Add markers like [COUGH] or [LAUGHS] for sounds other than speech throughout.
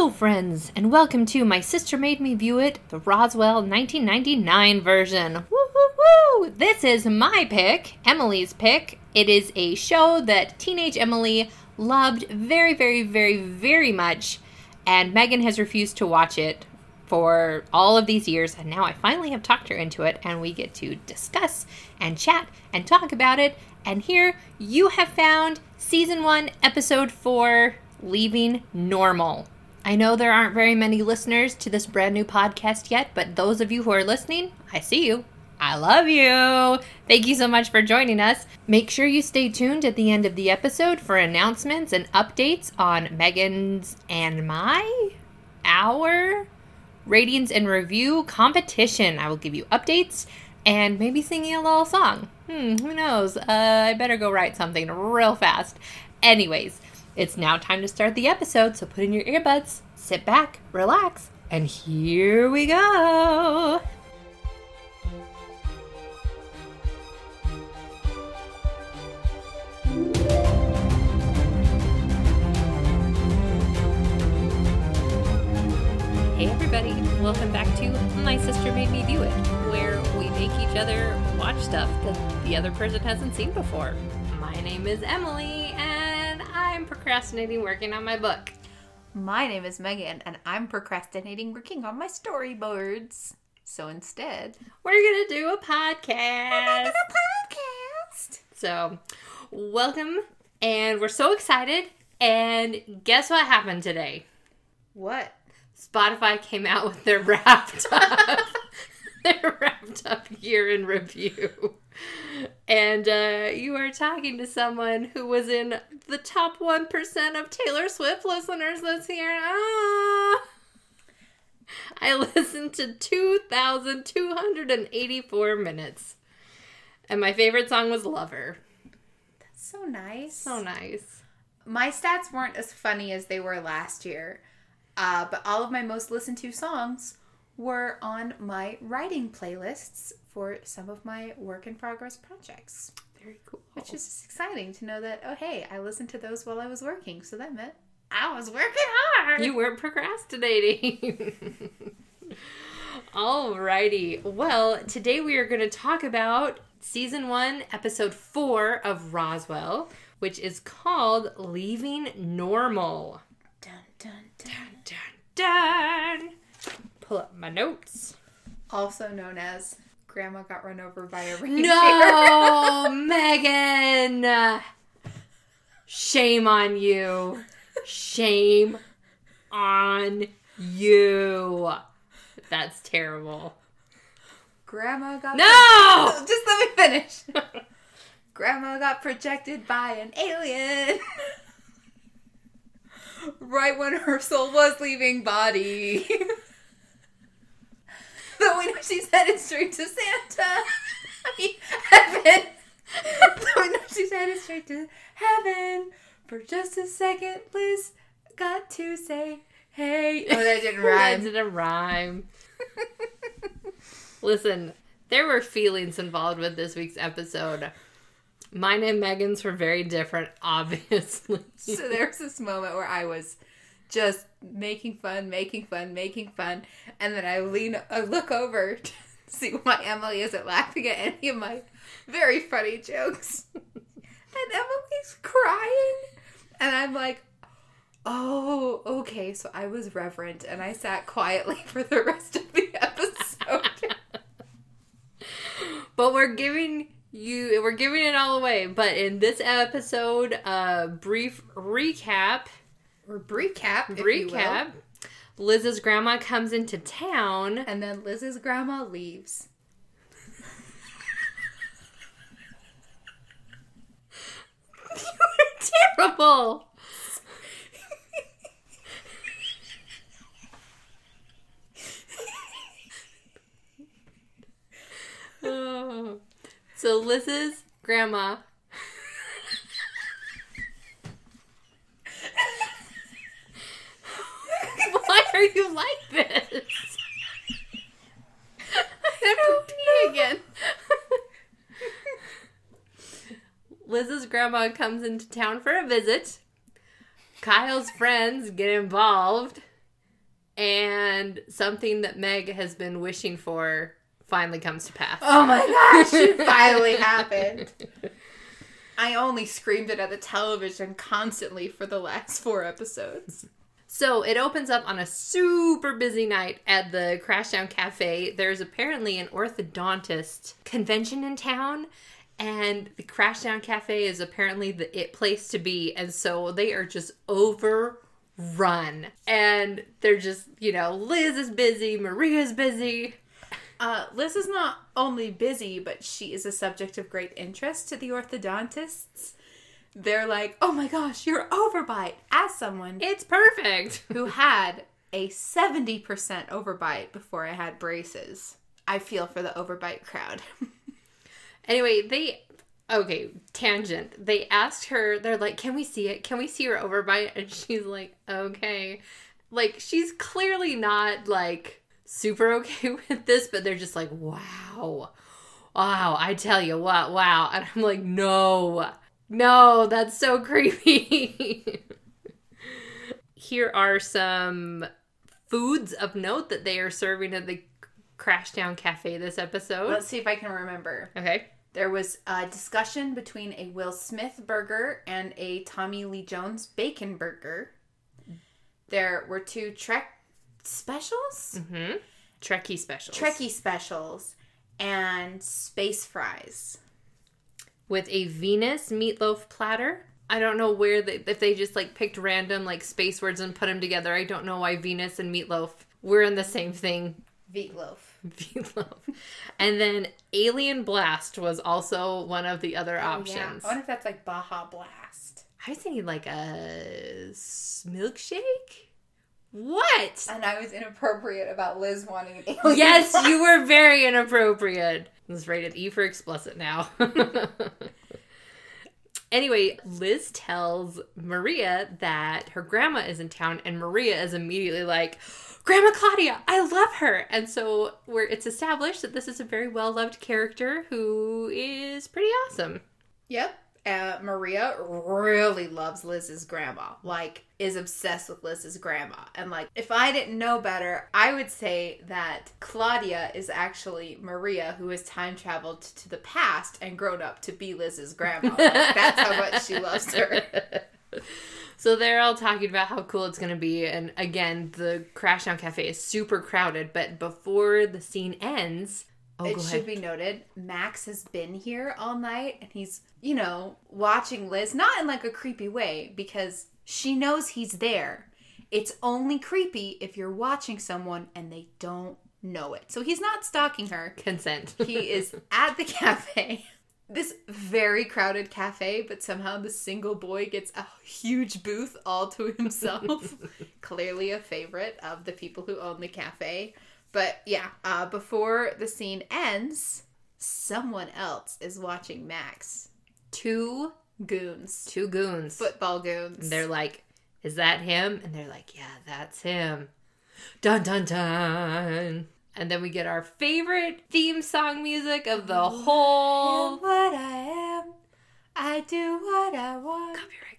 Hello, friends, and welcome to My Sister Made Me View It, the Roswell 1999 version. Woo woo! This is my pick, Emily's pick. It is a show that teenage Emily loved very, very, very, very much, and Megan has refused to watch it for all of these years, and now I finally have talked her into it, and we get to discuss and chat and talk about it. And here you have found season one, episode four Leaving Normal. I know there aren't very many listeners to this brand new podcast yet, but those of you who are listening, I see you. I love you. Thank you so much for joining us. Make sure you stay tuned at the end of the episode for announcements and updates on Megan's and my, our ratings and review competition. I will give you updates and maybe singing a little song. Hmm, who knows? Uh, I better go write something real fast. Anyways, it's now time to start the episode, so put in your earbuds, sit back, relax, and here we go. Hey everybody, welcome back to My Sister Made Me View It, where we make each other watch stuff that the other person hasn't seen before. My name is Emily, and I'm procrastinating working on my book. My name is Megan, and I'm procrastinating working on my storyboards. So instead, We're gonna do a podcast. a podcast. So, welcome, and we're so excited. And guess what happened today? What? Spotify came out with their [LAUGHS] wrapped up, their wrapped up year in review. And uh, you are talking to someone who was in the top 1% of Taylor Swift listeners this year. Ah! I [LAUGHS] listened to 2,284 minutes. And my favorite song was Lover. That's so nice. So nice. My stats weren't as funny as they were last year, uh, but all of my most listened to songs were on my writing playlists for some of my work in progress projects, Very cool. which is exciting to know that, oh, hey, I listened to those while I was working. So that meant I was working hard. You weren't procrastinating. [LAUGHS] Alrighty. Well, today we are going to talk about season one, episode four of Roswell, which is called Leaving Normal. Dun, dun, dun. Dun, dun, dun. Pull up my notes. Also known as Grandma got run over by a [LAUGHS] reindeer. No, Megan! Shame on you. Shame on you. That's terrible. Grandma got No! [LAUGHS] Just let me finish. [LAUGHS] Grandma got projected by an alien. right when her soul was leaving body. [LAUGHS] Though we know she's headed straight to Santa. [LAUGHS] I mean, heaven. [LAUGHS] Though we know she's headed straight to heaven. For just a second, Liz got to say, hey. Oh, that didn't rhyme. That didn't rhyme. Listen, there were feelings involved with this week's episode. Mine and Megan's were very different, obviously. so there was this moment where I was just making fun, making fun, making fun, and then I lean, I look over [LAUGHS] to see why Emily isn't laughing at any of my very funny jokes, [LAUGHS] and Emily's crying, and I'm like, oh, okay. So I was reverent, and I sat quietly [LAUGHS] for the rest of the episode. but we're giving you we're giving it all away. But in this episode, uh brief recap or recap, you recap. Liz's grandma comes into town. and then Liz's grandma leaves. [LAUGHS] Terrible. [LAUGHS] Oh. So Liz's grandma. Why are you like this? [LAUGHS] I have to pee again. [LAUGHS] Liz's grandma comes into town for a visit. Kyle's friends get involved. and something that Meg has been wishing for finally comes to pass. Oh my gosh, it [LAUGHS] finally happened. I only screamed it at the television constantly for the last four episodes. So it opens up on a super busy night at the Crashdown Cafe. There's apparently an orthodontist convention in town, and the Crashdown Cafe is apparently the it place to be. And so they are just overrun. And they're just, you know, Liz is busy, Maria's busy. Uh, Liz is not only busy, but she is a subject of great interest to the orthodontists. They're like, oh my gosh, you're overbite. As someone It's perfect. [LAUGHS] who had a 70% overbite before I had braces, I feel for the overbite crowd. [LAUGHS] Anyway, they okay, tangent. They asked her, they're like, Can we see it? Can we see her overbite? And she's like, Okay. Like, she's clearly not like super [LAUGHS] okay with this, but they're just like, Wow. Wow, I tell you what, wow. And I'm like, No, no, that's so creepy. [LAUGHS] Here are some foods of note that they are serving at the Crashdown Cafe this episode. Let's see if I can remember. Okay. There was a discussion between a Will Smith burger and a Tommy Lee Jones bacon burger. There were two Trek specials, Mm-hmm. Trekkie specials. Trekkie specials, and space fries. With a Venus meatloaf platter. I don't know where they, if they just like picked random like space words and put them together. I don't know why Venus and meatloaf were in the same thing. Meatloaf. Meatloaf. And then Alien Blast was also one of the other Oh, yeah. I wonder if that's like Baja Blast. I was thinking like a milkshake. What? And I was inappropriate about Liz wanting an alien. yes, you were very inappropriate. Is rated E for explicit now. [LAUGHS] anyway, Liz tells Maria that her grandma is in town, and Maria is immediately like, Grandma Claudia, I love her. And so where it's established that this is a very well loved character who is pretty awesome. Yep. Uh, Maria really loves Liz's grandma. Like, is obsessed with Liz's grandma. And like, if I didn't know better, I would say that Claudia is actually Maria, who has time traveled to the past and grown up to be Liz's grandma. Like, that's how much she loves her. [LAUGHS] So they're all talking about how cool it's going to be. And again, the Crashdown Cafe is super crowded. But before the scene ends, oh, it should be noted, Max has been here all night and he's, you know, watching Liz, not in like a creepy way, because she knows he's there. It's only creepy if you're watching someone and they don't know it. So he's not stalking her. Consent. [LAUGHS] He is at the cafe. [LAUGHS] This very crowded cafe, but somehow the single boy gets a huge booth all to himself. [LAUGHS] Clearly a favorite of the people who own the cafe. But yeah, uh, before the scene ends, someone else is watching Max. two Goons. two goons. Football goons. And they're like, "Is that him?" And they're like, "Yeah, that's him." Dun dun dun. And then we get our favorite theme song music of the whole what I am. I do what I want. copyright, copyright,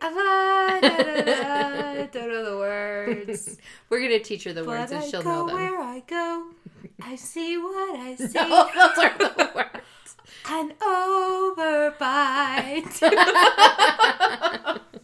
da, da, don't know the words. We're gonna teach her the But words and I she'll go know them. where I go. I see what I [LAUGHS] see. No, those are the words. An overbite. [LAUGHS]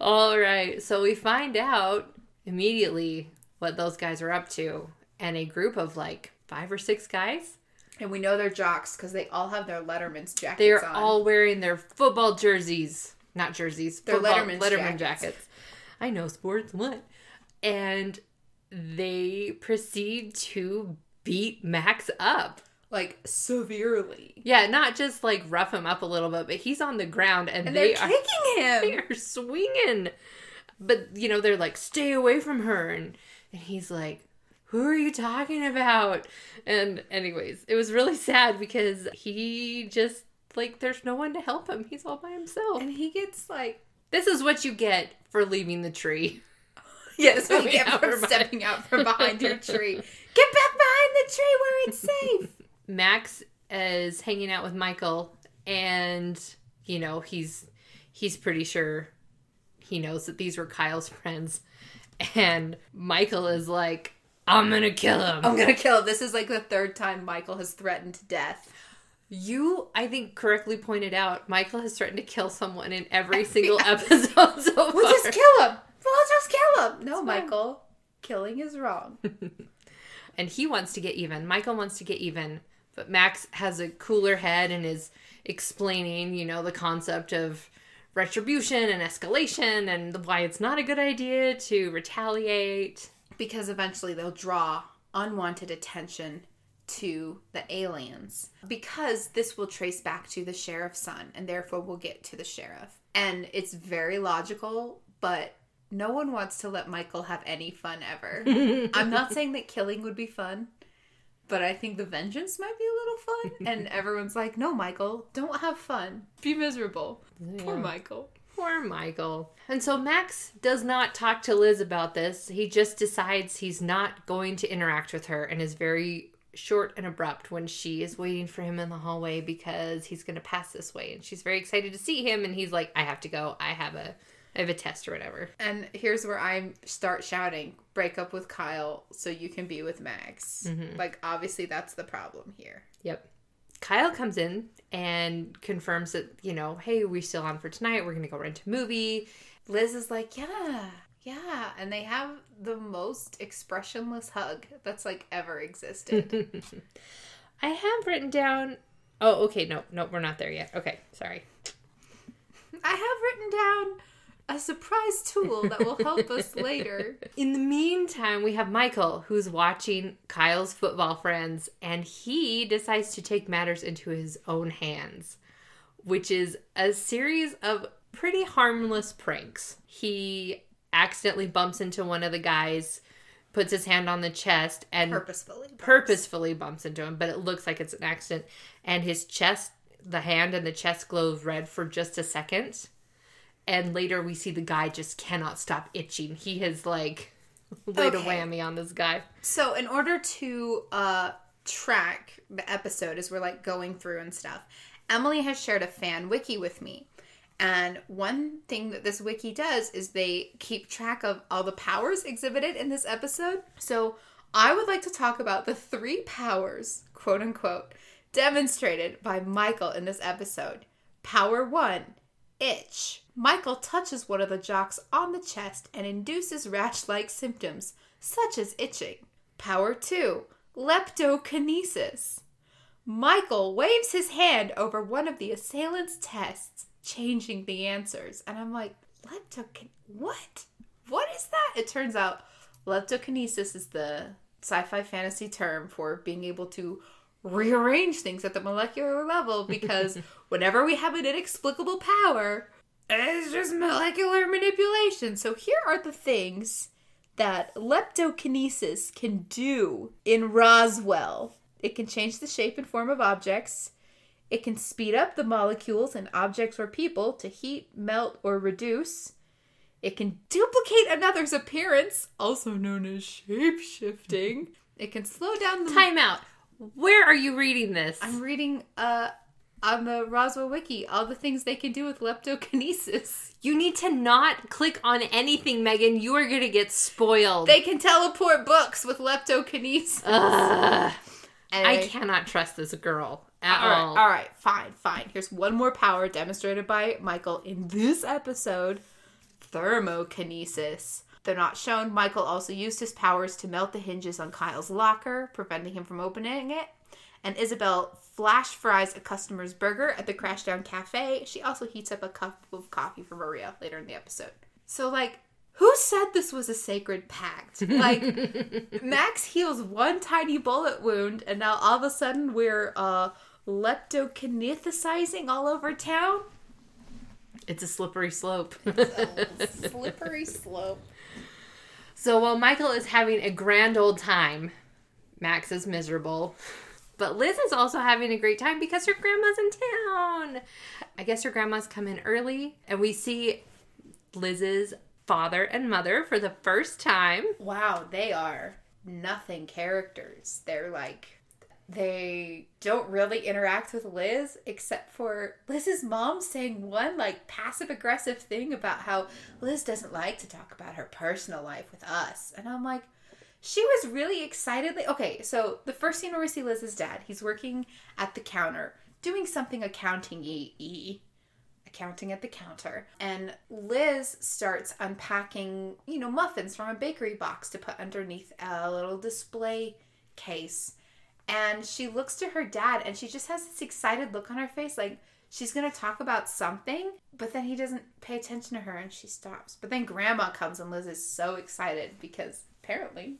All right, so we find out immediately what those guys are up to, and a group of like five or six guys. and we know they're jocks because they all have their Letterman's jackets They are on. all wearing their football jerseys, not jerseys, Their football- Letterman's Letterman jackets. jackets. I know sports, what? And they proceed to beat Max up. like severely. Yeah, not just like rough him up a little bit, but he's on the ground and, And they they're are kicking [LAUGHS] They are swinging. But you know, they're like, stay away from her, and and he's like, who are you talking about? And anyways, it was really [LAUGHS] sad because he just like there's no one to help him. He's all by himself. And he gets like This is what you get for leaving the tree. Yes, [LAUGHS] Yeah, [LAUGHS] get from stepping out from behind your [LAUGHS] tree. Get back behind the tree where it's safe. Max is hanging out with Michael and you know, he's he's pretty sure he knows that these were Kyle's friends. And Michael is like, I'm gonna kill him. I'm gonna kill him. This is like the third time Michael has threatened death. You, I think, correctly pointed out Michael has threatened to kill someone in every single [LAUGHS] episode so far. [LAUGHS] We'll just kill him. We'll just kill him. No, fine. Michael. Killing is wrong. [LAUGHS] and he wants to get even. Michael wants to get even, but Max has a cooler head and is explaining, you know, the concept of retribution and escalation and why it's not a good idea to retaliate. because eventually they'll draw unwanted attention to the aliens because this will trace back to the sheriff's son and therefore we'll get to the sheriff. And it's very logical but no one wants to let michael have any fun ever. [LAUGHS] I'm not saying that killing would be fun but i think the vengeance might be a little fun. And [LAUGHS] everyone's like no michael don't have fun. Be miserable. Poor michael. Poor Michael. And so Max does not talk to Liz about this. He just decides he's not going to interact with her and is very short and abrupt when she is waiting for him in the hallway because he's going to pass this way and she's very excited to see him and he's like I have to go. I have a I have a test or whatever. And here's where I start shouting, break up with Kyle so you can be with Max. Mm-hmm. Like, obviously, that's the problem here. Yep. Kyle comes in and confirms that, you know, hey, we still on for tonight. We're going to go rent a movie. Liz is like, yeah, yeah. And they have the most expressionless hug that's like ever existed. [LAUGHS] I have written down. Oh, okay. No, no, we're not there yet. Okay, sorry. I have written down a surprise tool that will help us [LAUGHS] later. In the meantime, we have Michael who's watching Kyle's football friends and he decides to take matters into his own hands, which is a series of pretty harmless pranks. He accidentally bumps into one of the guys, puts his hand on the chest, and Purposefully. purposefully bumps into him, but it looks like it's an accident. And his chest, the hand and the chest glows red for just a second. And later we see the guy just cannot stop itching. He has like [LAUGHS] laid a whammy on this guy. So, in order to uh, track the episode as we're like going through and stuff, Emily has shared a fan wiki with me. And one thing that this wiki does is they keep track of all the powers exhibited in this episode. So, I would like to talk about the three powers, quote unquote, demonstrated by Michael in this episode. Power one, itch. Michael touches one of the jocks on the chest and induces rash like symptoms, such as itching. Power 2 Leptokinesis. Michael waves his hand over one of the assailant's tests, changing the answers. And I'm like, leptokin. What? What is that? It turns out leptokinesis is the sci fi fantasy term for being able to rearrange things at the molecular level [LAUGHS] because whenever we have an inexplicable power, it's just molecular manipulation. So here are the things that leptokinesis can do in Roswell. It can change the shape and form of objects. It can speed up the molecules in objects or people to heat, melt, or reduce. It can duplicate another's appearance, also known as shape shifting. It can slow down the. Time out. Where are you reading this? I'm reading uh on the Roswell wiki all the things they can do with leptokinesis. you need to not click on anything, Megan. You are going to get spoiled. They can teleport books with leptokinesis. Ugh. I cannot trust this girl at All right, all. right, fine, fine. Here's one more power demonstrated by Michael in this episode thermokinesis. Though not shown, Michael also used his powers to melt the hinges on Kyle's locker, preventing him from opening it. And Isabel flash fries a customer's burger at the Crashdown Cafe. She also heats up a cup of coffee for Maria later in the episode. So, like, who said this was a sacred pact? Like, [LAUGHS] Max heals one tiny bullet wound, and now all of a sudden we're uh, leptokinethicizing all over town. It's a slippery slope. Slippery slope. So while Michael is having a grand old time, Max is miserable. But Liz is also having a great time because her grandma's in town. I guess her grandma's come in early, and we see Liz's father and mother for the first time. Wow, they are nothing characters. They're like they don't really interact with Liz except for Liz's mom saying one like passive aggressive thing about how Liz doesn't like to talk about her personal life with us. And I'm like, she was really excitedly okay. So the first scene where we see Liz's dad, he's working at the counter doing something accounting e accounting at the counter. And Liz starts unpacking, you know, muffins from a bakery box to put underneath a little display case. And she looks to her dad and she just has this excited look on her face like she's going to talk about something, but then he doesn't pay attention to her and she stops. But then grandma comes and Liz is so excited because apparently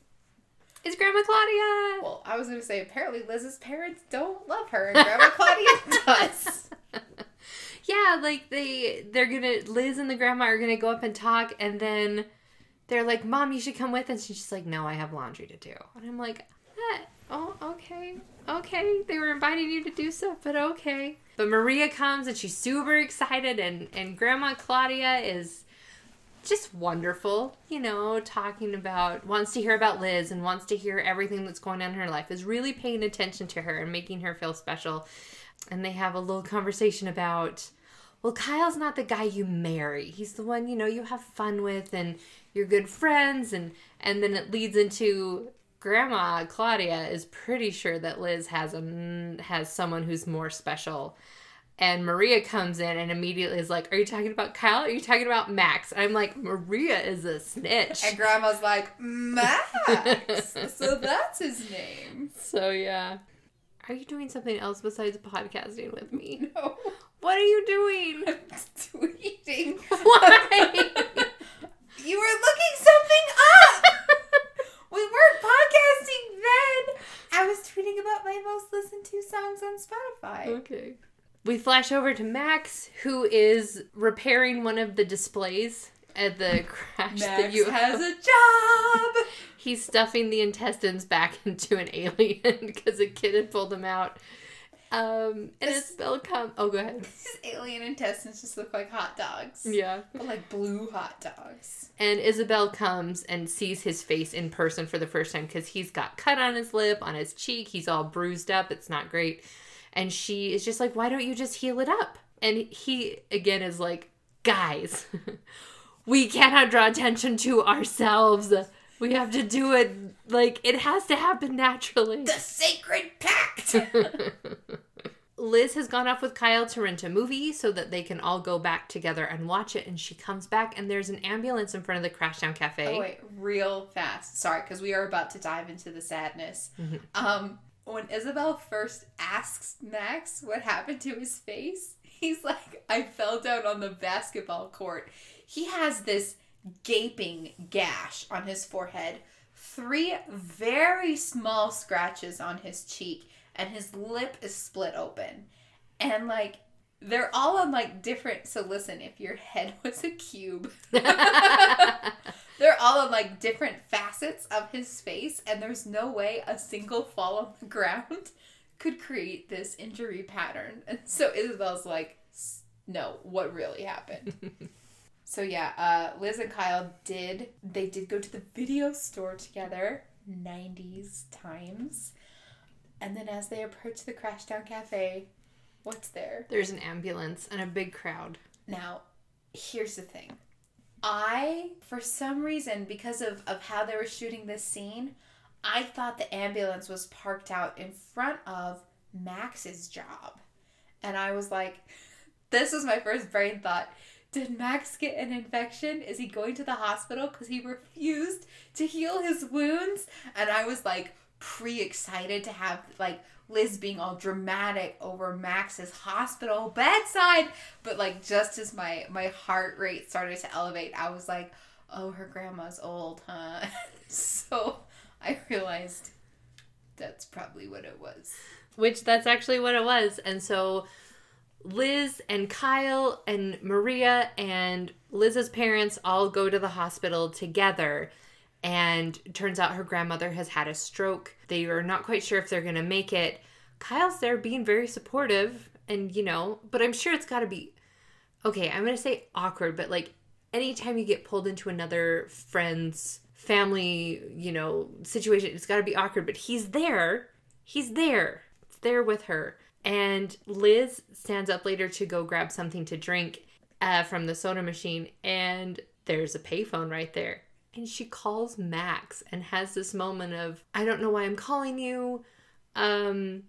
It's Grandma Claudia. well, I was going to say apparently Liz's parents don't love her and grandma Claudia [LAUGHS] does. [LAUGHS] yeah, like they they're gonna Liz and the grandma are gonna go up and talk, and then they're like, "Mom, you should come with." us." she's just like, "No, I have laundry to do." And I'm like, "Eh, "Oh, okay, okay." They were inviting you to do stuff, but okay. But Maria comes and she's super excited, and and Grandma Claudia is just wonderful, you know, talking about wants to hear about Liz and wants to hear everything that's going on in her life, is really paying attention to her and making her feel special. And they have a little conversation about, well, Kyle's not the guy you marry. He's the one, you know, you have fun with and you're good friends and and then it leads into Grandma Claudia is pretty sure that Liz has a has someone who's more special and Maria comes in and immediately is like, Are you talking about Kyle? Are you talking about Max? I'm like, Maria is a snitch. And grandma's like, Max. [LAUGHS] so that's his name. So, yeah. Are you doing something else besides podcasting with me? [LAUGHS] No. What are you doing? I'm [LAUGHS] tweeting. Why? You were looking something up. we weren't podcasting then. I was tweeting about my most listened to songs okay. We flash over to Max, who is repairing one of the displays at the [LAUGHS] crash Max has a job. [LAUGHS] He's stuffing the intestines back [LAUGHS] into an alien because a kid had pulled them out. Um, and This- Isabel come. Oh, go ahead. His alien intestines just look like hot dogs. Yeah. But like blue hot dogs. And Isabel comes and sees his face in person for the first time because he's got cut on his lip, on his cheek. He's all bruised up. It's not great. And she is just like, why don't you just heal it up? And he, again, is like, guys, [LAUGHS] we cannot draw attention to ourselves. We have to do it like it has to happen naturally. The sacred pact. [LAUGHS] Liz has gone off with Kyle to rent a movie so that they can all go back together and watch it. And she comes back, and there's an ambulance in front of the Crashdown Cafe. Oh wait, real fast. Sorry, because we are about to dive into the sadness. Um, when Isabel first asks Max what happened to his face, he's like, "I fell down on the basketball court." He has this gaping gash on his forehead, three very small scratches on his cheek, and his lip is split open, and like. They're all on like different. So listen, if your head [LAUGHS] was a cube, [LAUGHS] they're all on like different facets of his face, and there's no way a single fall on the [LAUGHS] ground could create this injury pattern. And so Isabel's like, no, what really happened? [LAUGHS] so yeah, uh, Liz and Kyle did, they did go to the video store together, 90s times. And then as they approach the Crashdown Cafe, what's there? There's an ambulance and a big crowd. Now, here's the thing. I, for some reason, because of, of how they were shooting this scene, I thought the ambulance was parked out in front of Max's job. And I was like, this was my first brain thought. Did Max get an infection? Is he going to the hospital because he refused to heal his wounds? And I was like pre excited to have like Liz being all dramatic over Max's hospital bedside. But like just as my my heart rate started to elevate, I was like, oh, her grandma's old, huh? [LAUGHS] so I realized that's probably what it was. Which that's actually what it was. And so Liz and Kyle and Maria and Liz's parents all go to the hospital together. And turns out her grandmother has had a stroke. They are not quite sure if they're going to make it. Kyle's there being very supportive. And, you know, but I'm sure it's got to be okay. I'm going to say awkward, but like anytime you get pulled into another friend's family, you know, situation, it's got to be awkward. But he's there. He's there It's there with her. And Liz stands up later to go grab something to drink uh, from the soda machine, and there's a payphone right there. And she calls Max and has this moment of, I don't know why I'm calling you. Um,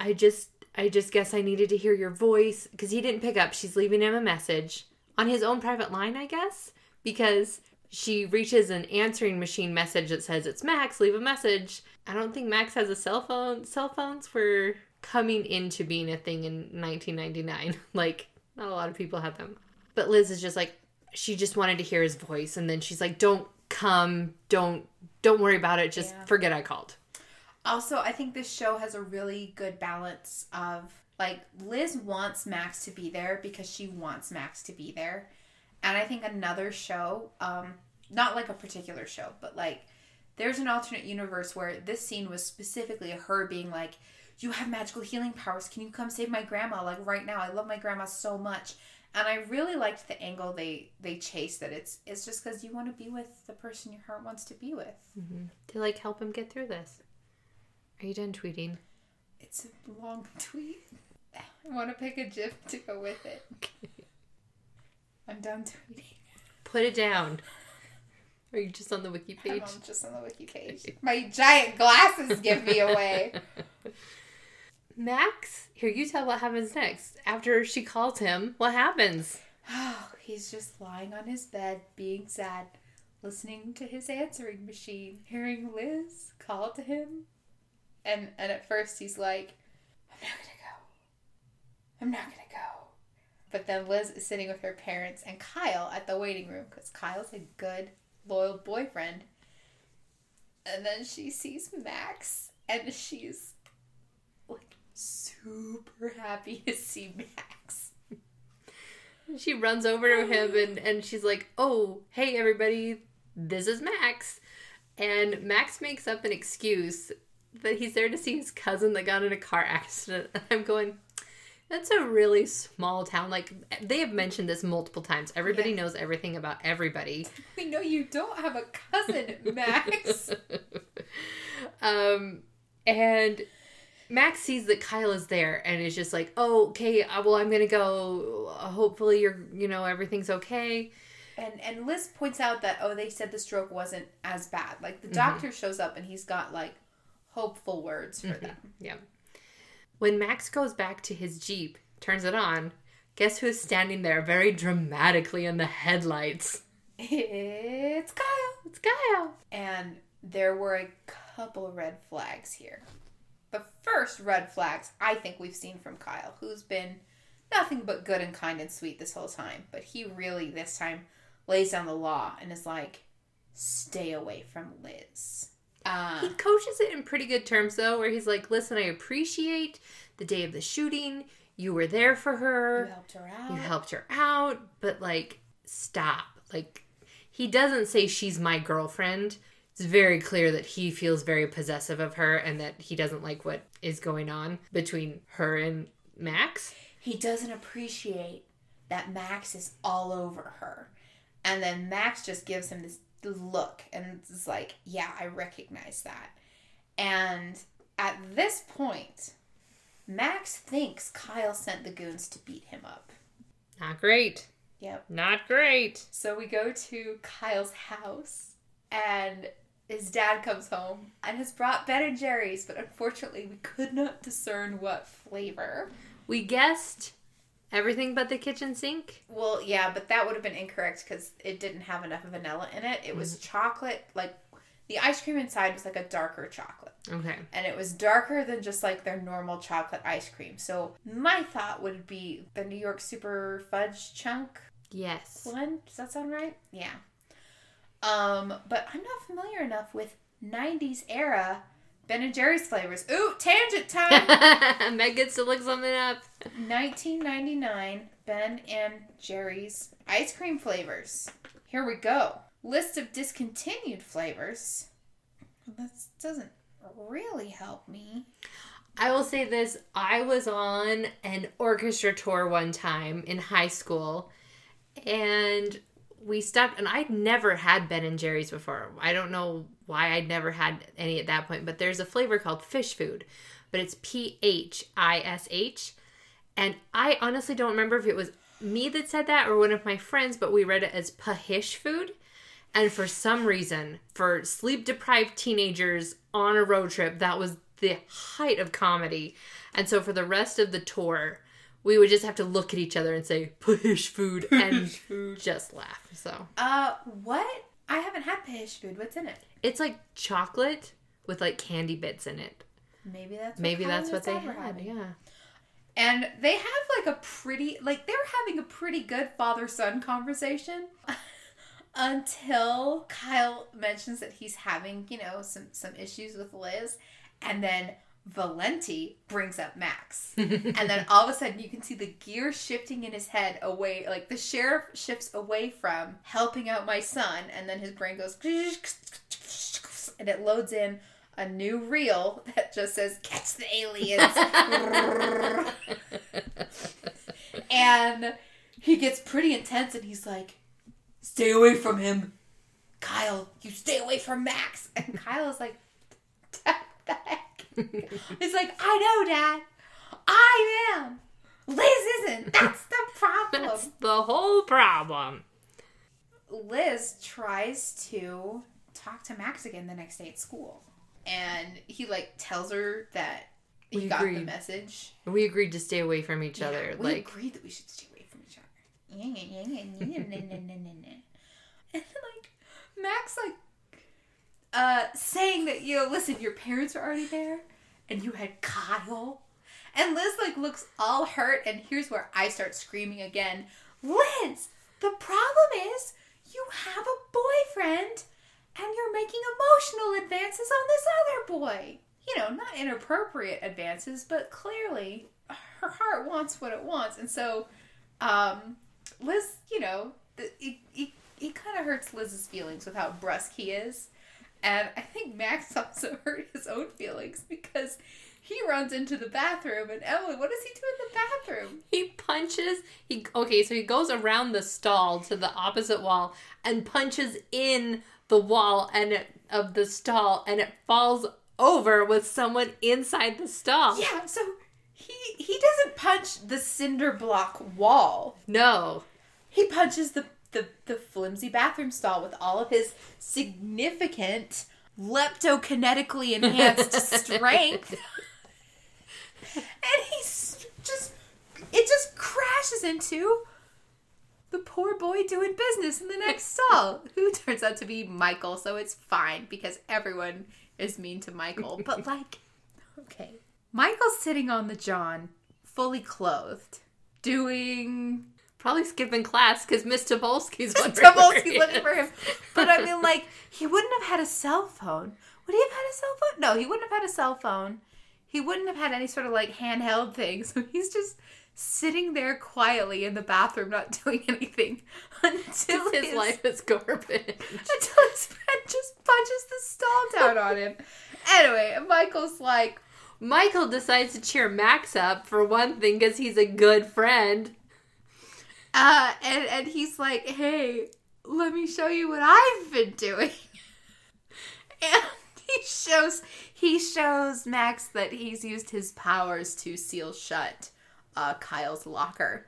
I just, I just guess I needed to hear your voice because he didn't pick up. She's leaving him a message on his own private line, I guess, because she reaches an answering machine message that says it's Max, leave a message. I don't think Max has a cell phone. Cell phones were coming into being a thing in 1999. [LAUGHS] Like, not a lot of people have them. But Liz is just like, she just wanted to hear his voice. And then she's like, don't come, don't, don't worry about it. Just Yeah. forget I called. Also, I think this show has a really good balance of like Liz wants Max to be there because she wants Max to be there. And I think another show, um, not like a particular show, but like there's an alternate universe where this scene was specifically her being like, You have magical healing powers. Can you come save my grandma? Like right now. I love my grandma so much. And I really liked the angle they they chase that it's it's just because you want to be with the person your heart wants to be with. Mm-hmm. To like help him get through this. Are you done tweeting? It's a long [LAUGHS] tweet. I want to pick a GIF to go with it. [LAUGHS] I'm done tweeting. Put it down. Are you just on the wiki page? I'm just on the wiki page. My giant glasses give me away. [LAUGHS] Max, here you tell what happens next. After she calls him, what happens? Oh, [SIGHS] he's just lying on his bed, being sad, listening to his answering machine, hearing Liz call to him. And and at first he's like, I'm not gonna go. I'm not gonna go. But then Liz is sitting with her parents and Kyle at the waiting room because Kyle's a good, loyal boyfriend. And then she sees Max and she's like super happy to see Max. She runs over to him and, and she's like, Oh, hey everybody, this is Max. And Max makes up an excuse that he's there to see his cousin that got in a car accident. And [LAUGHS] I'm going, That's a really small town. Like, they have mentioned this multiple times. Everybody Yeah. knows everything about everybody. We know you don't have a cousin, Max. [LAUGHS] um, and Max sees that Kyle is there and is just like, "Oh, okay. uh, Well, I'm gonna go. Uh, hopefully, you're, you know, everything's okay." and and Liz points out that oh, they said the stroke wasn't as bad. Like the mm-hmm. doctor shows up and he's got like hopeful words for mm-hmm. them. Yeah. When Max goes back to his jeep, turns it on. Guess who's standing there, very dramatically in the headlights? It's Kyle. It's Kyle. And there were a couple red flags here. The first red flags I think we've seen from Kyle, who's been nothing but good and kind and sweet this whole time. But he really, this time, lays down the law and is like, stay away from Liz. Uh, He coaches it in pretty good terms, though, where he's like, "Listen, I appreciate the day of the shooting. You were there for her. you helped her out. you helped her out, but like, stop. Like, he doesn't say she's my girlfriend. It's very clear that he feels very possessive of her and that he doesn't like what is going on between her and Max. he doesn't appreciate that Max is all over her. And then Max just gives him this look and is like, yeah, I recognize that. And at this point, Max thinks Kyle sent the goons to beat him up. Not great. Yep. Not great. So we go to Kyle's house and his dad comes home and has brought Ben and Jerry's, but unfortunately we could not discern what flavor. We guessed everything but the kitchen sink. Well, yeah, but that would have been incorrect because it didn't have enough vanilla in it. It was mm-hmm. chocolate, like the ice cream inside was like a darker chocolate. Okay. And it was darker than just like their normal chocolate ice cream. So my thought would be the New York Super Fudge Chunk Yes. one. Does that sound right? Yeah. Um, but I'm not familiar enough with 90s era Ben and Jerry's flavors. Ooh, tangent time! [LAUGHS] Meg gets to look something up. 1999 Ben and Jerry's ice cream flavors. Here we go. List of discontinued flavors. That doesn't really help me. I will say this I was on an orchestra tour one time in high school and we stopped and I'd never had Ben and Jerry's before. I don't know why I'd never had any at that point, but there's a flavor called Phish Food. but it's P H I S H. And I honestly don't remember if it was me that said that or one of my friends, but we read it as pahish food. And for some reason, for sleep deprived teenagers on a road trip, that was the height of comedy. And so for the rest of the tour, we would just have to look at each other and say pahish food and just laugh. So Uh, what? I haven't had pish food. What's in it? it's like chocolate with like candy bits in it. Maybe that's what Maybe that's what they had. having. Yeah. And they have like a pretty, like they're having a pretty good father son conversation [LAUGHS] until Kyle mentions that he's having, you know, some some issues with Liz, and then Valenti brings up Max, [LAUGHS] and then all of a sudden you can see the gear shifting in his head away, like the sheriff shifts away from helping out my son, and then his brain goes, and it loads in a new reel that just says "Catch the aliens." [LAUGHS] and he gets pretty intense and he's like, Stay away from him. Kyle, you stay away from Max. And Kyle is like, what the heck? [LAUGHS] He's like, I know, Dad. I am. Liz isn't. [LAUGHS] That's the problem. That's the whole problem. Liz tries to talk to Max again the next day at school. And he like tells her that he We got the message. We agreed to stay away from each other. We like agreed that we should stay away from each other. and like Max like uh saying that you know listen your parents are already there and you had Kyle and Liz like looks all hurt and here's where I start screaming again Liz the problem is you have a boyfriend and you're making emotional advances on this other boy you know not inappropriate advances but clearly her heart wants what it wants and so um Liz, you know, he, he, he kind of hurts Liz's feelings with how brusque he is. And I think Max [LAUGHS] also hurt his own feelings because he runs into the bathroom and Emily, what does he do in the bathroom? he punches he okay, so he goes around the stall to the opposite wall and punches in the wall and it, of the stall and it falls over with someone inside the stall. Yeah, so he he doesn't punch the cinder block wall. No. He punches the the, the flimsy bathroom stall with all of his significant leptokinetically enhanced [LAUGHS] strength. and he's just it just crashes into the poor boy doing business in the next stall who turns out to be michael so it's fine because everyone is mean to michael [LAUGHS] but like okay michael's sitting on the john fully clothed doing Probably skipping class because Miss Topolsky's wondering. Topolsky's he looking for him. But I mean, [LAUGHS] like, he wouldn't have had a cell phone. Would he have had a cell phone? No, he wouldn't have had a cell phone. He wouldn't have had any sort of like handheld thing. So [LAUGHS] he's just sitting there quietly in the bathroom, not doing anything [LAUGHS] until His life is garbage. until his friend just punches the stall down on him. Anyway, Michael's like, Michael decides to cheer Max up for one thing because he's a good friend. Uh, and and he's like, hey, let me show you what I've been doing. [LAUGHS] And he shows he shows Max that he's used his powers to seal shut uh, Kyle's locker.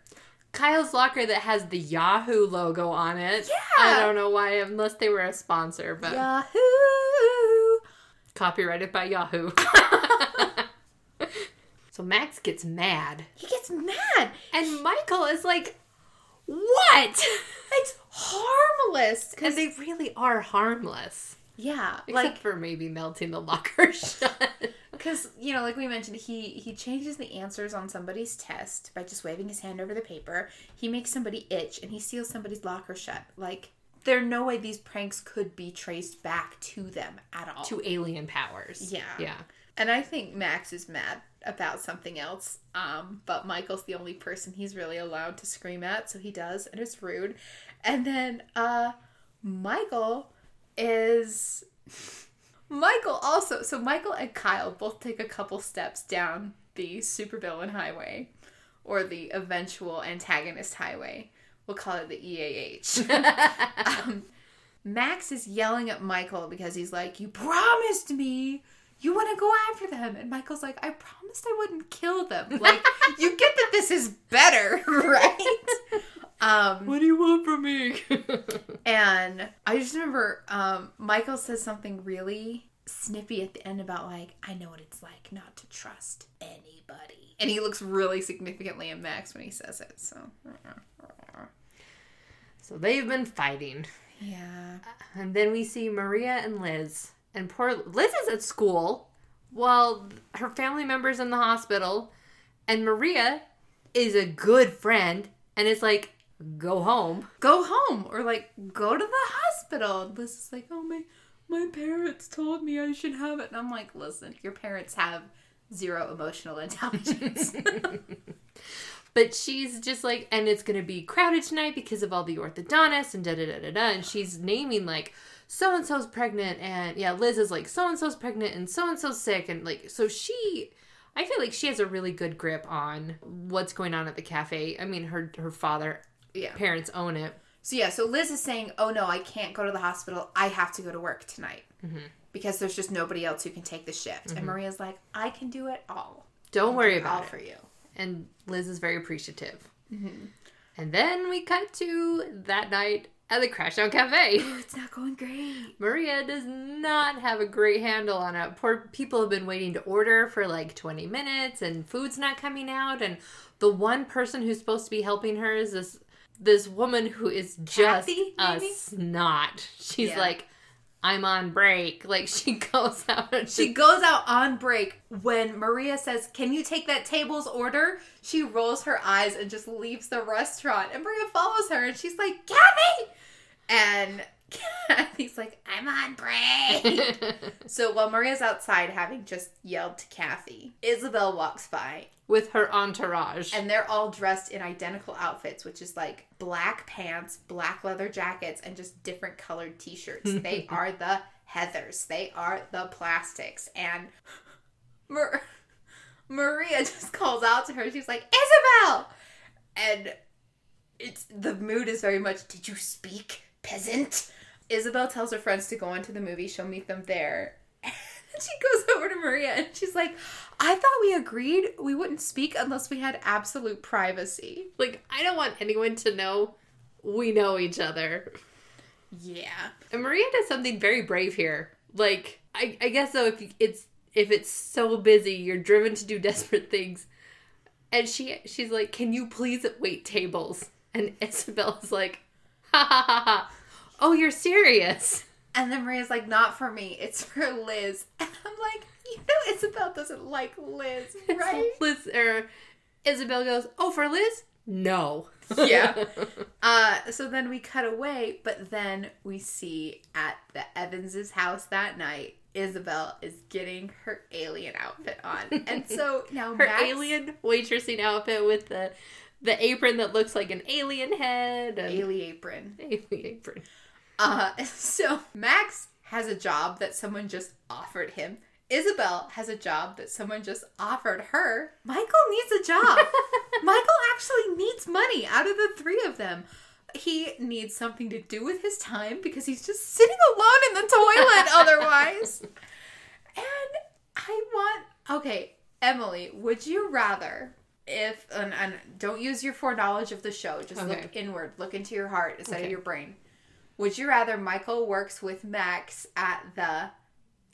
Kyle's locker that has the Yahoo logo on it. Yeah. I don't know why, unless they were a sponsor, but Yahoo! copyrighted by Yahoo. [LAUGHS] [LAUGHS] so Max gets mad, He gets mad. and Michael is like, "What?" [LAUGHS] It's harmless. Because they really are harmless, Yeah, except like for maybe melting the locker [LAUGHS] shut. because you know, like we mentioned, he he changes the answers on somebody's test by just waving his hand over the paper. He makes somebody itch, and he seals somebody's locker shut. Like there's no way these pranks could be traced back to them at all. to alien powers. Yeah. yeah. And I think Max is mad about something else. Um, but Michael's the only person he's really allowed to scream at, so he does, and it's rude. And then uh Michael is Michael also so Michael and Kyle both take a couple steps down the supervillain highway or the eventual antagonist highway. We'll call it the EAH. [LAUGHS] um, Max is yelling at Michael because he's like, You promised me you want to go after them. And Michael's like, I promised I wouldn't kill them. Like, you get that this is better, [LAUGHS] right? Um, What do you want from me? [LAUGHS] and I just remember um, Michael says something really snippy at the end about like, I know what it's like not to trust anybody. And he looks really significantly at Max when he says it. So, so they've been fighting. yeah. And then we see Maria and Liz. And poor Liz is at school while her family member's in the hospital. And Maria is a good friend and is like, go home. Go home or like go to the hospital. And Liz is like, oh my, my parents told me I should have it. And I'm like, listen, your parents have zero emotional [LAUGHS] intelligence. [LAUGHS] But she's just like, and it's gonna be crowded tonight because of all the orthodontists and da da da da da. And she's naming like, so and so's pregnant, and yeah, Liz is like, so and so's pregnant, and so and so's sick, and like, so she, I feel like she has a really good grip on what's going on at the cafe. I mean, her her father, yeah. parents own it. So yeah, so Liz is saying, "Oh no, I can't go to the hospital. I have to go to work tonight mm-hmm. because there's just nobody else who can take the shift." And mm-hmm. Maria's like, "I can do it all. Don't worry all about it. for you." And Liz is very appreciative. Mm-hmm. And then we cut to that night at the Crashdown Cafe. It's not going great. Maria does not have a great handle on it. Poor people have been waiting to order for like 20 minutes and food's not coming out and the one person who's supposed to be helping her is this this woman who is just Kathy, a maybe? snot. She's Yeah. like I'm on break. [LAUGHS] Like she goes out and She goes out on break when Maria says, "Can you take that table's order?" She rolls her eyes and just leaves the restaurant. And Maria follows her and she's like, "Kathy!" And [LAUGHS] Kathy's like, "I'm on break." [LAUGHS] so while Maria's outside having just yelled to Kathy, Isabel walks by with her entourage. and they're all dressed in identical outfits, which is like black pants, black leather jackets, and just different colored t-shirts. they [LAUGHS] are the Heathers. They are the plastics. And Mar- Maria just calls out to her. She's like, Isabel! And it's the mood is very much, did you speak, peasant? Isabel tells her friends to go into the movie. She'll meet them there. [LAUGHS] And she goes over to Maria and she's like, I thought we agreed we wouldn't speak unless we had absolute privacy. like I don't want anyone to know we know each other. Yeah. And Maria does something very brave here. Like I, I guess though, if it's if it's so busy, you're driven to do [LAUGHS] desperate things. And she she's like, "Can you please wait tables?" And [LAUGHS] Isabella's like, "Ha ha ha ha! [LAUGHS] Oh, you're serious?" And then Maria's like, not for me, it's for Liz. [LAUGHS] And I'm like, you know, Isabel doesn't like Liz, [LAUGHS] right? Liz or Isabel goes, "Oh, for Liz? No." Yeah. uh, so then we cut away, but then we see at the Evanses' house that night, Isabel is getting her alien outfit on. And so now Her Max- alien waitressing outfit with the the apron that looks like an alien head and alien apron. alien apron. Uh, [LAUGHS] so Max has a job that someone just offered him. Isabel has a job that someone just offered her. Michael needs a job. [LAUGHS] Michael actually needs money out of the three of them. He needs something to do with his time because he's just sitting alone in the toilet [LAUGHS] otherwise. And I want okay, Emily, would you rather if and, and don't use your foreknowledge of the show, just Okay. look inward, look into your heart instead Okay. of your brain. Would you rather Michael works with Max at the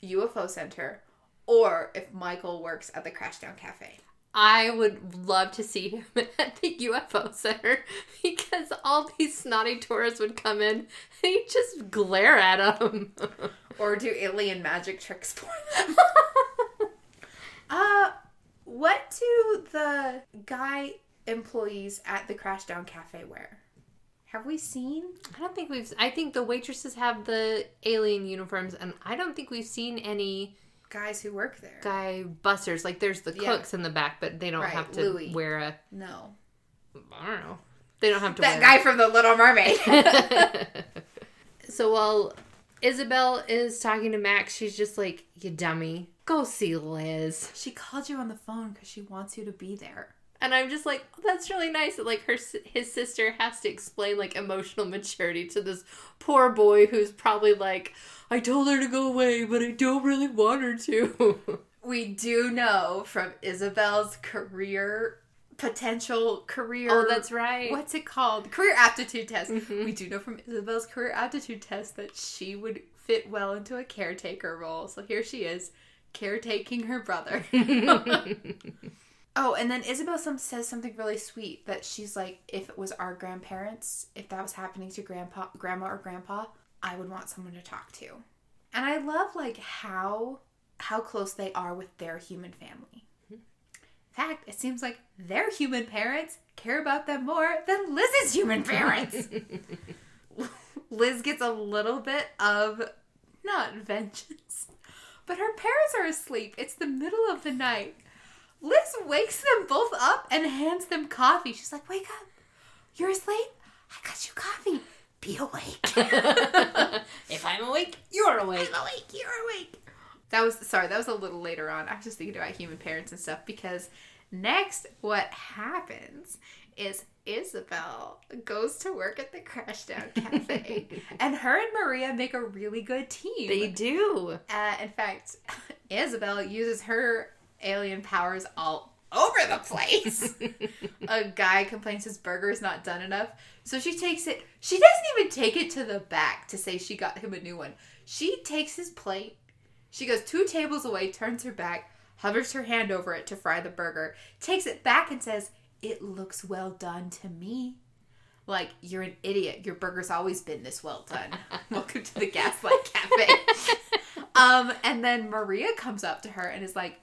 UFO Center or if Michael works at the Crashdown Cafe? I would love to see him [LAUGHS] at the UFO Center [LAUGHS] because all these snotty tourists would come in and he'd just glare at them. [LAUGHS] Or do alien magic tricks for them? uh, what do the guy employees at the Crashdown Cafe wear? Have we seen? I don't think we've. I think the waitresses have the alien uniforms, and I don't think we've seen any Guys who work there. guy busters. Like there's the Yeah. cooks in the back, but they don't Right, have to Louis. wear a. No. I don't know. They don't have to. Wear That guy from The Little Mermaid. [LAUGHS] [LAUGHS] so while Isabel is talking to Max, she's just like, "You dummy, go see Liz." she called you on the phone because she wants you to be there. And I'm just like, oh, that's really nice that like her his sister has to explain like emotional maturity to this poor boy who's probably like, I told her to go away, but I don't really want her to. [LAUGHS] We do know from Isabel's career potential career. oh, that's right. What's it called? Career aptitude test. Mhm. We do know from Isabel's career aptitude test that she would fit well into a caretaker role. So here she is, caretaking her brother. [LAUGHS] [LAUGHS] Oh, and then Isabel some says something really sweet that she's like, if it was our grandparents, if that was happening to grandpa, grandma or grandpa, I would want someone to talk to. And I love like how how close they are with their human family. In fact, it seems like their human parents care about them more than Liz's human parents. [LAUGHS] Liz gets a little bit of not vengeance, but her parents are asleep. It's the middle of the night. Liz wakes them both up and hands them coffee. She's like, Wake up. You're asleep? I got you coffee. Be awake. [LAUGHS] if I'm awake, you're awake. I'm awake. You're awake. That was, sorry, that was a little later on. I was just thinking about human parents and stuff because next, what happens is Isabel goes to work at the Crashdown Cafe [LAUGHS] and her and Maria make a really good team. They do. Uh, in fact, [LAUGHS] Isabel uses her alien powers all over the place. [LAUGHS] a guy complains his burger is not done enough. So she takes it. She doesn't even take it to the back to say she got him a new one. She takes his plate. She goes two tables away, turns her back, hovers her hand over it to fry the burger, takes it back and says, It looks well done to me. Like, you're an idiot. Your burger's always been this well done. [LAUGHS] Welcome to the Gaslight Cafe. [LAUGHS] um, and then Maria comes up to her and is like,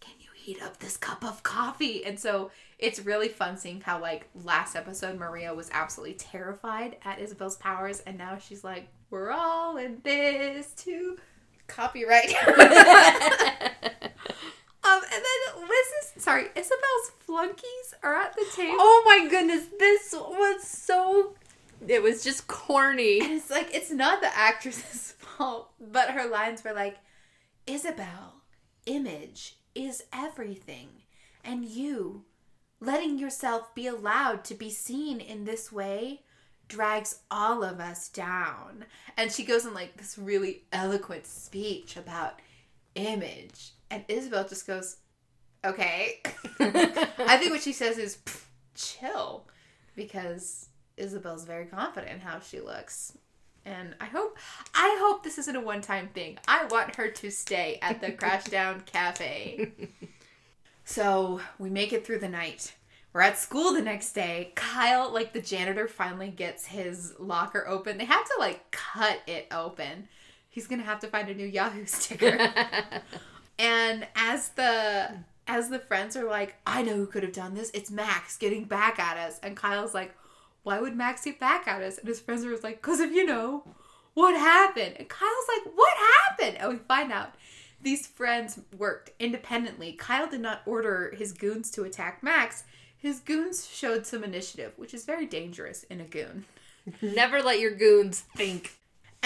Can you heat up this cup of coffee? And so it's really fun seeing how, like, last episode, Maria was absolutely terrified at Isabel's powers, and now she's like, We're all in this too. Copyright. [LAUGHS] then Liz's, sorry, Isabel's flunkies are at the table. oh my goodness, this was so. It was just corny. And it's like, it's not the actress's [LAUGHS] fault, but her lines were like, Isabel, image is everything. And you, letting yourself be allowed to be seen in this way, drags all of us down. And she goes in like this really eloquent speech about image. And Isabel just goes, okay. [LAUGHS] I think what she says is chill because Isabel's very confident in how she looks. And I hope I hope this isn't a one-time thing. I want her to stay at the Crashdown Cafe. [LAUGHS] So, we make it through the night. We're at school the next day. Kyle, like the janitor, finally gets his locker open. They have to like cut it open. He's gonna have to find a new Yahoo sticker. [LAUGHS] And as the as the friends are like, I know who could have done this. It's Max getting back at us. And Kyle's like, Why would Max get back at us? And his friends are like, Cause if you know what happened. And Kyle's like, What happened? And we find out these friends worked independently. Kyle did not order his goons to attack Max. His goons showed some initiative, which is very dangerous in a goon. [LAUGHS] Never let your goons think.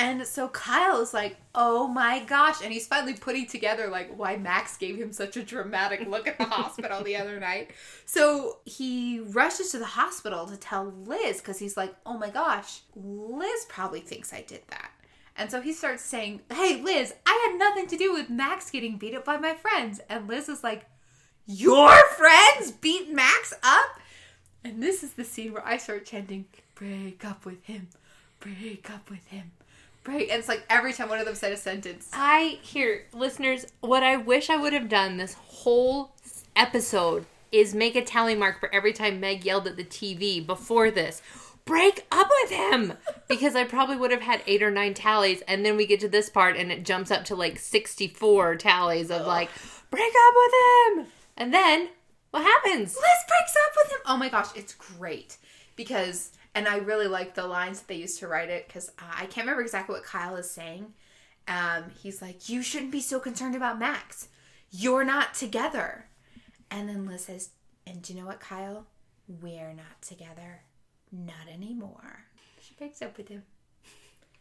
And so Kyle is like, oh my gosh. And he's finally putting together like why Max gave him such a dramatic look at the hospital the other night. So he rushes to the hospital to tell Liz because he's like, oh my gosh, Liz probably thinks I did that. And so he starts saying, hey, Liz, I had nothing to do with Max getting beat up by my friends. And Liz is like, your friends beat Max up? And this is the scene where I start chanting, break up with him, break up with him. Break. And it's like every time one of them said a sentence. I here, listeners, what I wish I would have done this whole episode is make a tally mark for every time Meg yelled at the TV before this. Break up with him! Because I probably would have had eight or nine tallies, and then we get to this part and it jumps up to like 64 tallies of like, break up with him! And then, what happens? Liz breaks up with him. Oh my gosh, it's great because, and I really like the lines that they used to write it because uh, I can't remember exactly what Kyle is saying. Um, he's like, "You shouldn't be so concerned about Max. You're not together." And then Liz says, "And do you know what, Kyle? We're not together. Not anymore." She breaks up with him.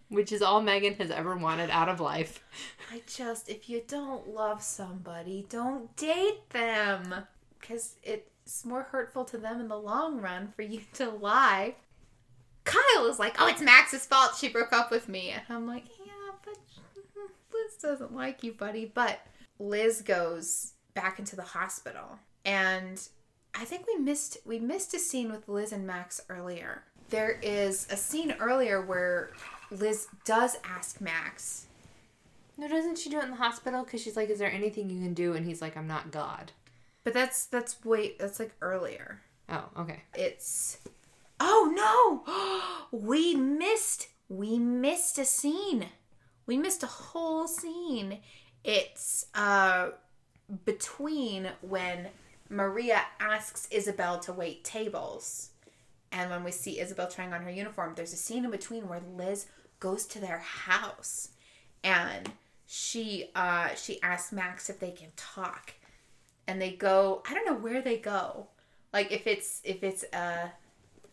Which is all Megan has ever wanted out of life. I just, if you don't love somebody, don't date them. Because it it's more hurtful to them in the long run for you to lie. Kyle is like, oh, it's Max's fault she broke up with me. And I'm like, yeah, but [LAUGHS] Liz doesn't like you, buddy. But Liz goes back into the hospital. And I think we missed we missed a scene with Liz and Max earlier. There is a scene earlier where Liz does ask Max. No, doesn't she do it in the hospital? Because she's like, "Is there anything you can do?" And he's like, "I'm not God." But that's that's wait that's like earlier. Oh, okay. It's oh no, [GASPS] we missed we missed a scene. We missed a whole scene. It's uh between when Maria asks Isabel to wait tables. And when we see Isabel trying on her uniform, there's a scene in between where Liz goes to their house and she uh she asks Max if they can talk. And they go, I don't know where they go. Like if it's if it's a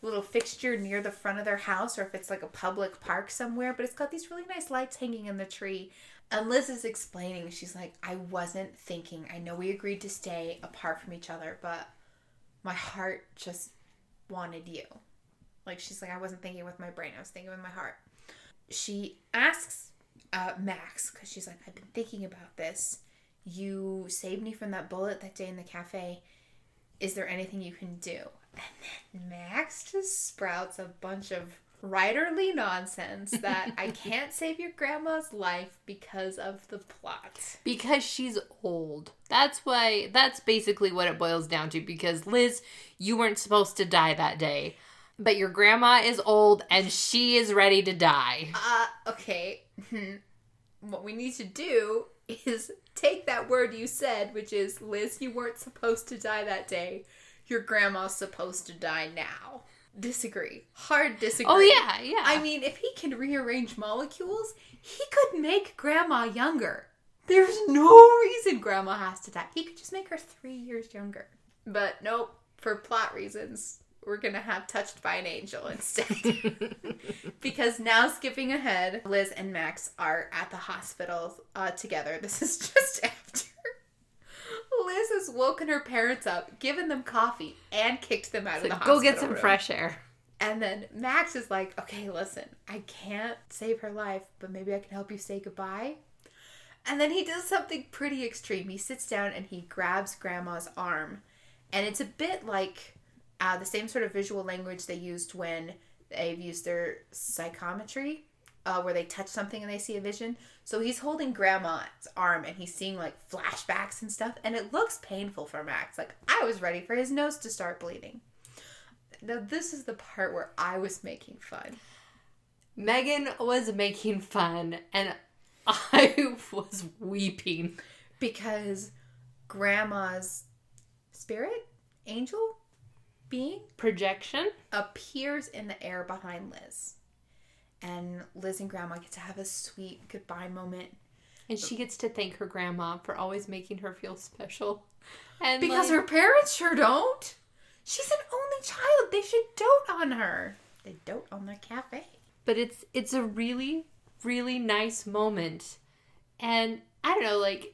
little fixture near the front of their house or if it's like a public park somewhere, but it's got these really nice lights hanging in the tree. And Liz is explaining, she's like, I wasn't thinking. I know we agreed to stay apart from each other, but my heart just wanted you. Like, she's like, I wasn't thinking with my brain, I was thinking with my heart. She asks uh, Max, because she's like, I've been thinking about this. You saved me from that bullet that day in the cafe. Is there anything you can do? And then Max just sprouts a bunch of writerly nonsense that I [LAUGHS] can't save your grandma's life because of the plot. Because she's old. That's why, that's basically what it boils down to. Because Liz, you weren't supposed to die that day. But your grandma is old and she is ready to die. Uh, okay. what we need to do is take that word you said, which is Liz, you weren't supposed to die that day. Your grandma's supposed to die now disagree. Hard disagree. Oh yeah, yeah. I mean, if he can rearrange molecules, he could make grandma younger. There's no reason grandma has to die. He could just make her 3 years younger. But nope, for plot reasons, we're going to have touched by an angel instead. [LAUGHS] [LAUGHS] because now skipping ahead, Liz and Max are at the hospital uh, together. This is [LAUGHS] just after Liz has woken her parents up, given them coffee, and kicked them out So of the go hospital. get some room. fresh air. And then Max is like, okay, listen, I can't save her life, but maybe I can help you say goodbye. And then he does something pretty extreme. He sits down and he grabs Grandma's arm. And it's a bit like uh, the same sort of visual language they used when they've used their psychometry, uh, where they touch something and they see a vision. So he's holding Grandma's arm and he's seeing like flashbacks and stuff. And it looks painful for Max. Like, I was ready for his nose to start bleeding. Now, this is the part where I was making fun. Megan was making fun and [LAUGHS] I was weeping. because grandma's spirit angel being Projection? appears in the air behind liz and liz and grandma get to have a sweet goodbye moment. And she gets to thank her grandma for always making her feel special. [LAUGHS] And because like, her parents sure don't. She's an only child. They should dote on her. They dote on their cafe. But it's it's a really really nice moment. And i don't know like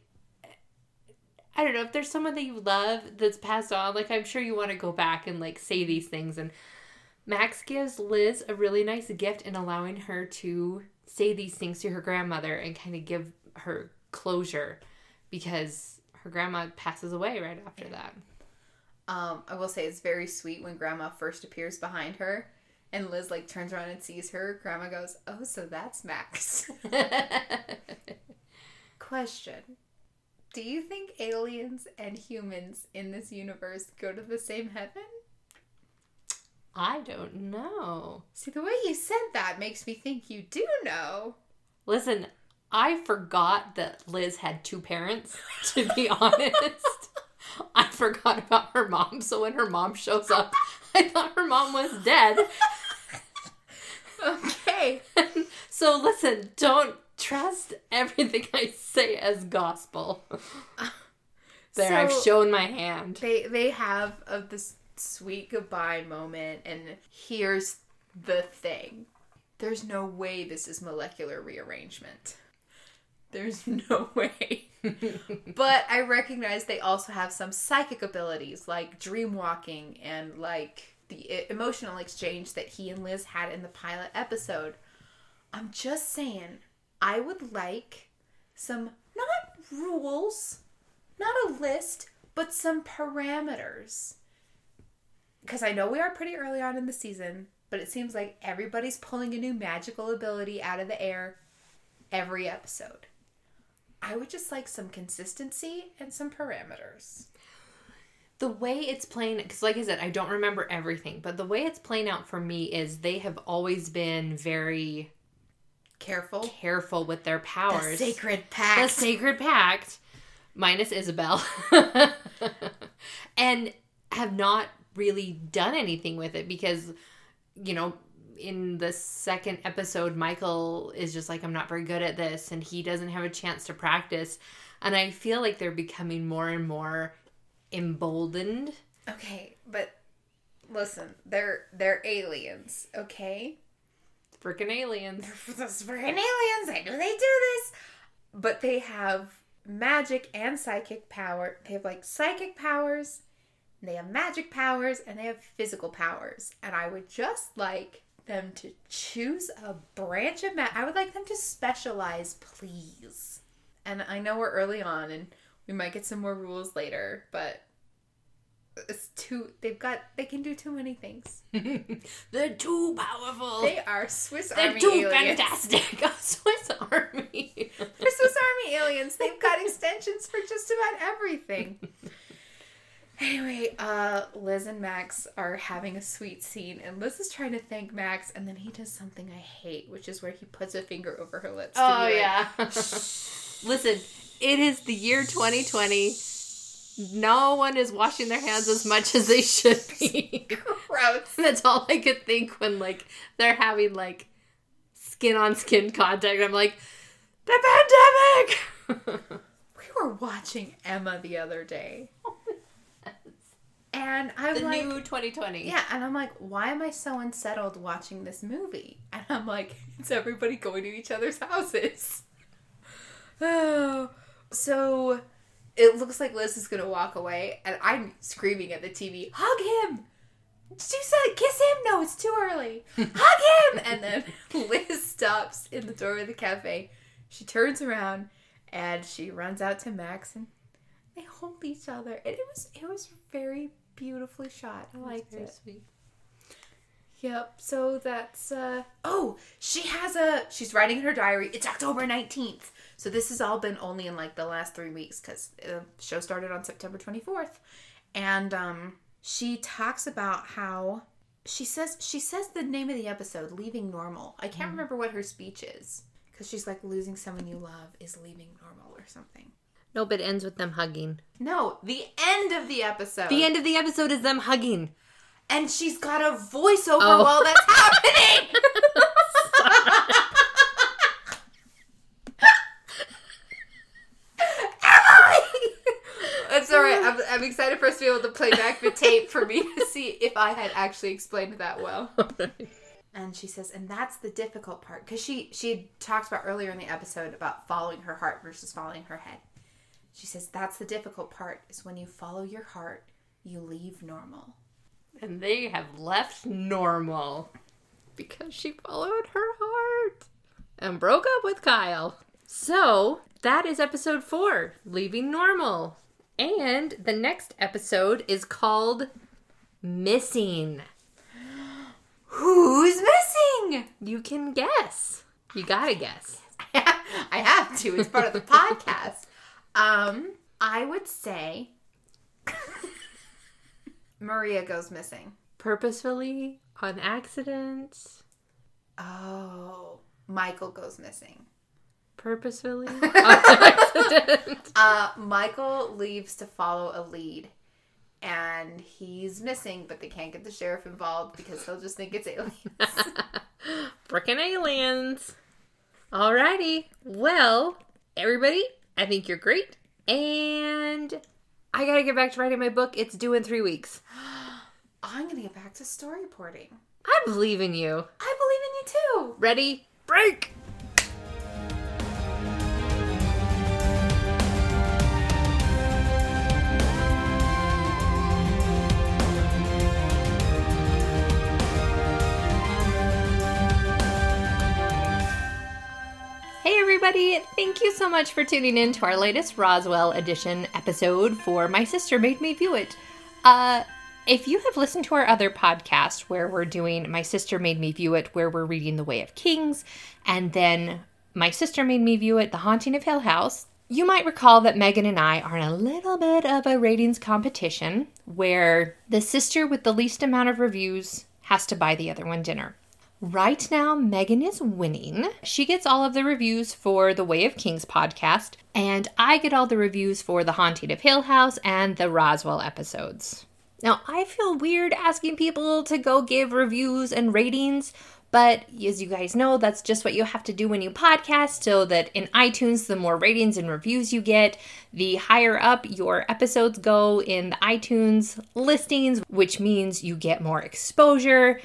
i don't know if there's someone that you love that's passed on like i'm sure you want to go back and like say these things and max gives liz a really nice gift in allowing her to say these things to her grandmother and kind of give her closure because her grandma passes away right after that. Um i will say it's very sweet when grandma first appears behind her and liz like turns around and sees her. Grandma goes oh so that's max. [LAUGHS] Question. Do you think aliens and humans in this universe go to the same heaven? I don't know See, the way you said that makes me think you do know. Listen, I forgot that Liz had two parents, to be [LAUGHS] honest. I forgot about her mom, so when her mom shows up, I thought her mom was dead. Okay. [LAUGHS] so listen, don't trust everything I say as gospel. Uh, there, I've shown my hand. They they have of this sweet goodbye moment, and here's the thing: there's no way this is molecular rearrangement. There's [LAUGHS] no way. [LAUGHS] but I recognize they also have some psychic abilities like dream walking and like the emotional exchange that he and Liz had in the pilot episode. I'm just saying, I would like some, not rules, not a list, but some parameters. Because I know we are pretty early on in the season, but it seems like everybody's pulling a new magical ability out of the air every episode. I would just like some consistency and some parameters. The way it's playing, because like I said, I don't remember everything, but the way it's playing out for me is they have always been very Careful. careful with their powers. The sacred pact. the sacred pact minus isabel [LAUGHS] and have not really done anything with it because you know in the second episode michael is just like i'm not very good at this and he doesn't have a chance to practice and i feel like they're becoming more and more emboldened okay, but listen, they're they're aliens, okay? freaking aliens [LAUGHS] Those freaking aliens, I know they do this. But they have magic and psychic power. They have like psychic powers, they have magic powers, and they have physical powers. And I would just like them to choose a branch of magic. I would like them to specialize, please. And I know we're early on and we might get some more rules later, but it's too they've got they can do too many things. [LAUGHS] they're too powerful They are Swiss Army. they're Army too aliens. fantastic [LAUGHS] swiss army They're Swiss Army aliens. They've got extensions for just about everything. [LAUGHS] Anyway, uh, Liz and Max are having a sweet scene, and Liz is trying to thank Max, and then he does something I hate, which is where he puts a finger over her lips. to Oh like, yeah. Listen, it is the year 2020. No one is washing their hands as much as they should be. [LAUGHS] gross. That's all I could think when like they're having like skin on skin contact. I'm like, the pandemic. [LAUGHS] We were watching Emma the other day, [LAUGHS] and I'm the like, new 2020. yeah, and I'm like, why am I so unsettled watching this movie? [LAUGHS] And I'm like, it's everybody going to each other's houses. Oh, [SIGHS] so it looks like Liz is gonna walk away, and I'm screaming at the TV, "Hug him!" She said, "Kiss him." No, it's too early. [LAUGHS] Hug him! And then [LAUGHS] Liz stops in the door of the cafe. She turns around and she runs out to Max, and they hold each other. And it was it was very beautifully shot. I liked it. sweet. Yep. So that's uh oh, she has a she's writing in her diary. It's October 19th. So this has all been only in like the last 3 weeks cuz the show started on September 24th. And um she talks about how she says she says the name of the episode leaving normal. I can't remember what her speech is cuz she's like losing someone you love is leaving normal or something. Nope, it ends with them hugging. No, the end of the episode. The end of the episode is them hugging. and she's got a voiceover Oh. while that's happening. That's all right. I'm, I'm excited for us to be able to play back the tape for me to see if I had actually explained that well. And she says, and that's the difficult part because she she talked about earlier in the episode about following her heart versus following her head. She says that's the difficult part is when you follow your heart, you leave normal. and they have left normal because she followed her heart and broke up with Kyle. So that is episode four, leaving normal. And the next episode is called Missing. [GASPS] Who's missing? You can guess. You gotta guess. [LAUGHS] I have to. It's part of the [LAUGHS] podcast. Um, I would say [LAUGHS] Maria goes missing. Purposefully, on accident, Oh, Michael goes missing. purposefully, [LAUGHS] on accident. [LAUGHS] Uh, Michael leaves to follow a lead, and he's missing, but they can't get the sheriff involved because he'll just think it's aliens. Frickin' aliens. Alrighty. Well, everybody, I think you're great. And I gotta get back to writing my book. It's due in three weeks. [GASPS] I'm gonna get back to storyboarding. I believe in you. I believe in you too. Ready? Break! Everybody. Thank you so much for tuning in to our latest Roswell edition episode for My Sister Made Me View It. Uh, if you have listened to our other podcast where we're doing My Sister Made Me View It, where we're reading The Way of Kings, and then My Sister Made Me View It, The Haunting of Hill House, you might recall that Megan and I are in a little bit of a ratings competition where the sister with the least amount of reviews has to buy the other one dinner. Right now, Megan is winning. She gets all of the reviews for the Way of Kings podcast, and I get all the reviews for The Haunting of Hill House and the Roswell episodes. Now, I feel weird asking people to go give reviews and ratings, but as you guys know, that's just what you have to do when you podcast, so that in iTunes, the more ratings and reviews you get, the higher up your episodes go in the iTunes listings, which means you get more exposure,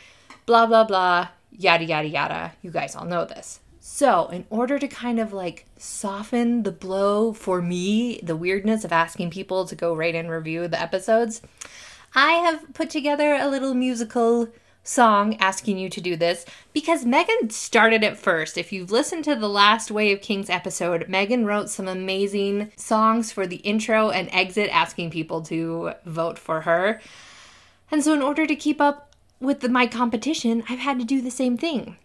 blah, blah, blah yada, yada, yada. You guys all know this. So, in order to kind of like soften the blow for me, the weirdness of asking people to go rate and review the episodes, I have put together a little musical song asking you to do this because Megan started it first. If you've listened to the last Way of Kings episode, Megan wrote some amazing songs for the intro and exit asking people to vote for her. And so, in order to keep up with the, my competition, I've had to do the same thing.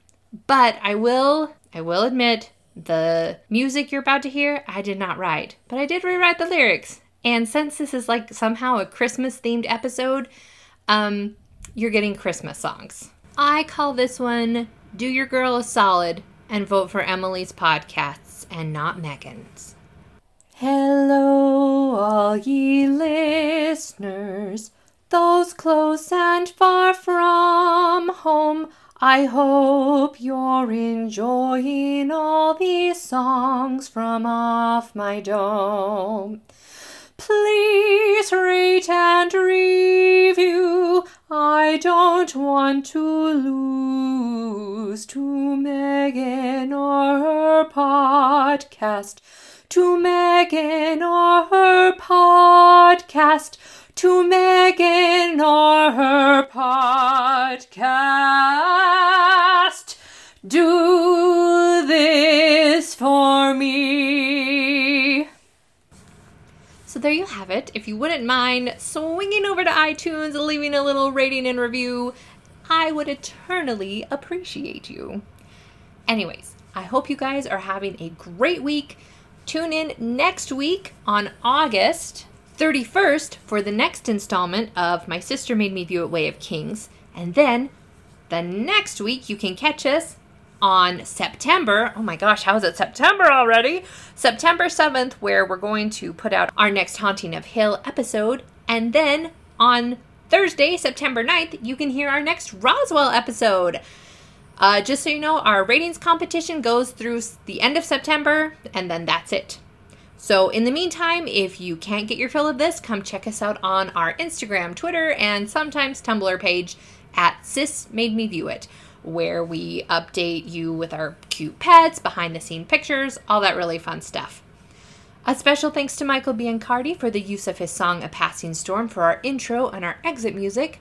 But I will, I will admit, the music you're about to hear, I did not write, but I did rewrite the lyrics. And since this is like somehow a Christmas themed episode, um, you're getting Christmas songs. I call this one Do Your Girl a Solid and vote for Emily's podcasts and not Megan's. Hello, all ye listeners those close and far from home. I hope you're enjoying all these songs from off my dome. Please rate and review. I don't want to lose to Megan or her podcast. To Megan or her podcast to Megan or her podcast. Do this for me. So there you have it. If you wouldn't mind swinging over to iTunes leaving a little rating and review, I would eternally appreciate you. Anyways, I hope you guys are having a great week. Tune in next week on August 31st for the next installment of My Sister Made Me View It Way of Kings. And then the next week you can catch us on September. Oh my gosh, how is it September already? September 7th, where we're going to put out our next Haunting of Hill episode. And then on Thursday, September 9th, you can hear our next Roswell episode. Uh, just so you know, our ratings competition goes through the end of September, and then that's it. So, in the meantime, if you can't get your fill of this, come check us out on our Instagram, Twitter, and sometimes Tumblr page at Sis Made Me View It, where we update you with our cute pets, behind the scene pictures, all that really fun stuff. A special thanks to Michael Biancardi for the use of his song A Passing Storm for our intro and our exit music.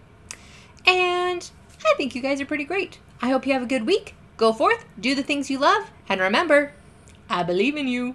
And I think you guys are pretty great. I hope you have a good week. Go forth, do the things you love, and remember, I believe in you.